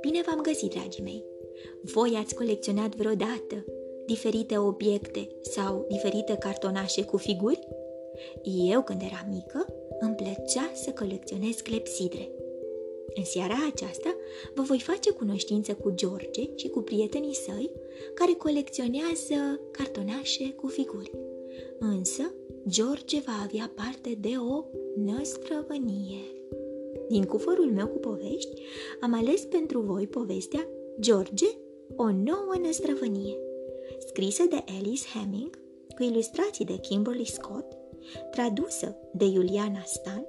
Bine v-am găsit, dragii mei! Voi ați colecționat vreodată diferite obiecte sau diferite cartonașe cu figuri? Eu, când eram mică, îmi plăcea să colecționez clepsidre. În seara aceasta vă voi face cunoștință cu George și cu prietenii săi care colecționează cartonașe cu figuri. Însă, George va avea parte de o năstrăvănie. Din cufărul meu cu povești, am ales pentru voi povestea George, o nouă năstrăvănie, scrisă de Alice Hemming, cu ilustrații de Kimberly Scott, tradusă de Iuliana Stan,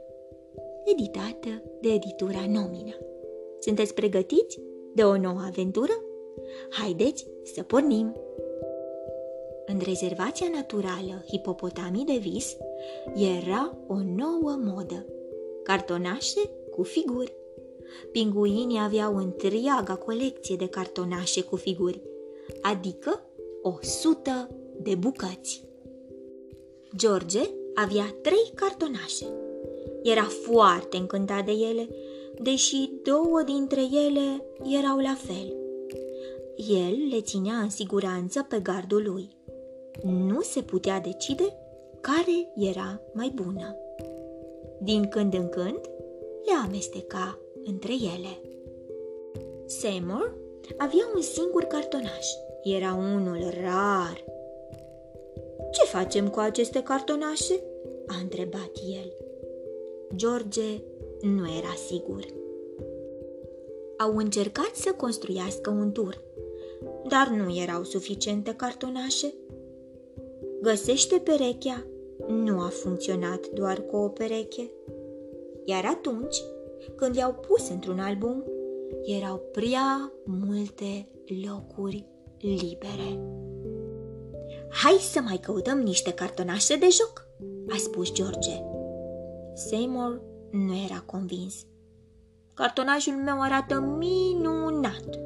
editată de editura Nomina. Sunteți pregătiți de o nouă aventură? Haideți să pornim! În rezervația naturală Hipopotamii de Vis era o nouă modă. Cartonașe cu figuri. Pinguinii aveau întreaga colecție de cartonașe cu figuri, adică o sută de bucăți. George avea trei cartonașe. Era foarte încântat de ele, deși două dintre ele erau la fel. El le ținea în siguranță pe gardul lui. Nu se putea decide care era mai bună. Din când în când le amesteca între ele. Seymour avea un singur cartonaș. Era unul rar. Ce facem cu aceste cartonașe?" a întrebat el. George nu era sigur. Au încercat să construiască un tur, dar nu erau suficiente cartonașe. Găsește perechea nu a funcționat doar cu o pereche. Iar atunci, când i-au pus într-un album, erau prea multe locuri libere. Hai să mai căutăm niște cartonașe de joc, a spus George. Seymour nu era convins. Cartonașul meu arată minunat.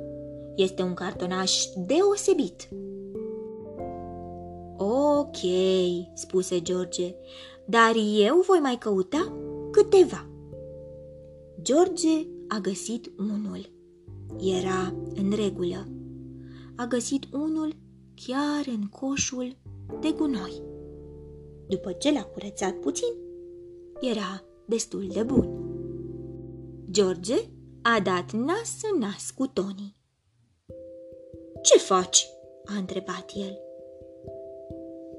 Este un cartonaș deosebit. Ok, spuse George, dar eu voi mai căuta câteva. George a găsit unul. Era în regulă. A găsit unul chiar în coșul de gunoi. După ce l-a curățat puțin, era destul de bun. George a dat nas în nas cu Tony. Ce faci?" a întrebat el.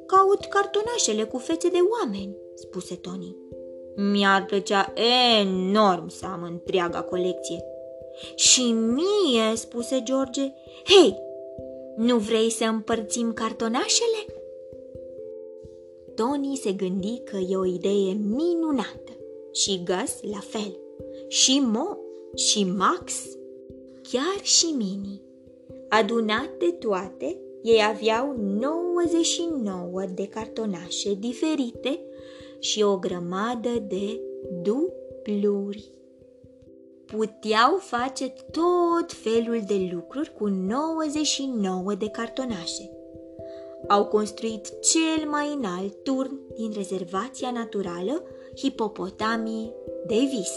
Caut cartonașele cu fețe de oameni," spuse Tony. Mi-ar plăcea enorm să am întreaga colecție. Și mie, spuse George, hei, nu vrei să împărțim cartonașele? Tony se gândi că e o idee minunată și Gus la fel, și Mo și Max, chiar și Mini. Adunate toate, ei aveau 99 de cartonașe diferite și o grămadă de dubluri. Puteau face tot felul de lucruri cu 99 de cartonașe. Au construit cel mai înalt turn din rezervația naturală Hipopotamii de vis.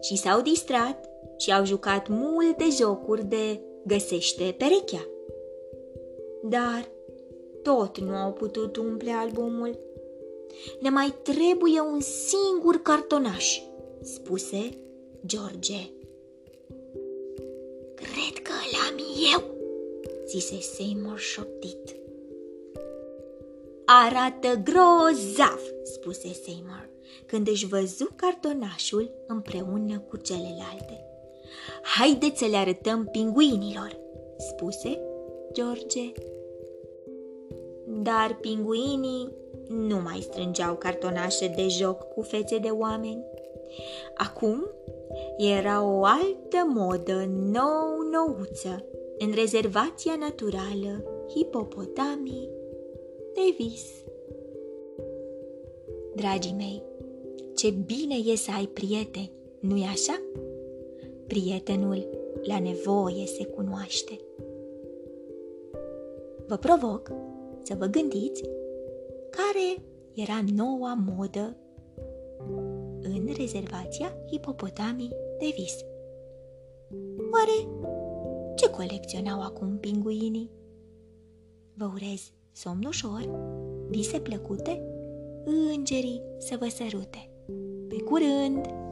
Și s-au distrat și au jucat multe jocuri de găsește perechea. Dar tot nu au putut umple albumul. Ne mai trebuie un singur cartonaș, spuse George. Cred că l-am eu, zise Seymour șoptit. Arată grozav, spuse Seymour, când își văzu cartonașul împreună cu celelalte. Haideți să le arătăm pinguinilor, spuse George. Dar pinguinii nu mai strângeau cartonașe de joc cu fețe de oameni. Acum era o altă modă nou-nouță în rezervația naturală Hipopotamii de vis. Dragii mei, ce bine e să ai prieteni, nu-i așa? Prietenul la nevoie se cunoaște. Vă provoc să vă gândiți care era noua modă în rezervația Hipopotamii de vis. Oare ce colecționau acum pinguinii? Vă urez somn ușor, vise plăcute, îngerii să vă sărute. Pe curând!